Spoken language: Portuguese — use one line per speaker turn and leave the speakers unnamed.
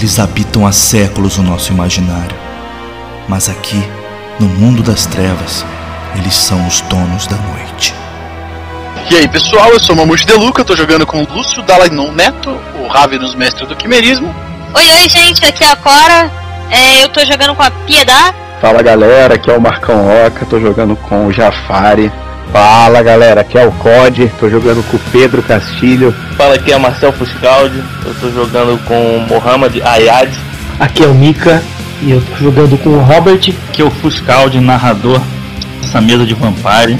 Eles habitam há séculos o nosso imaginário. Mas aqui, no mundo das trevas, eles são os donos da noite.
E aí pessoal, eu sou Mamute Deluca, eu tô jogando com o Lúcio Dalanon Neto, o Ravenous Mestre do Quimerismo.
Oi, oi, gente, aqui é a Cora. É, eu tô jogando com a Piedade.
Fala galera, aqui é o Marcão Oca, tô jogando com o Jafari.
Fala galera, aqui é o COD, tô jogando com o Pedro Castilho.
Fala aqui é Marcel Fuscaldi, eu tô jogando com o Mohamed Ayad.
Aqui é o Mika e eu tô jogando com o Robert.
Aqui é o Fuscaldi, narrador dessa mesa de Vampire.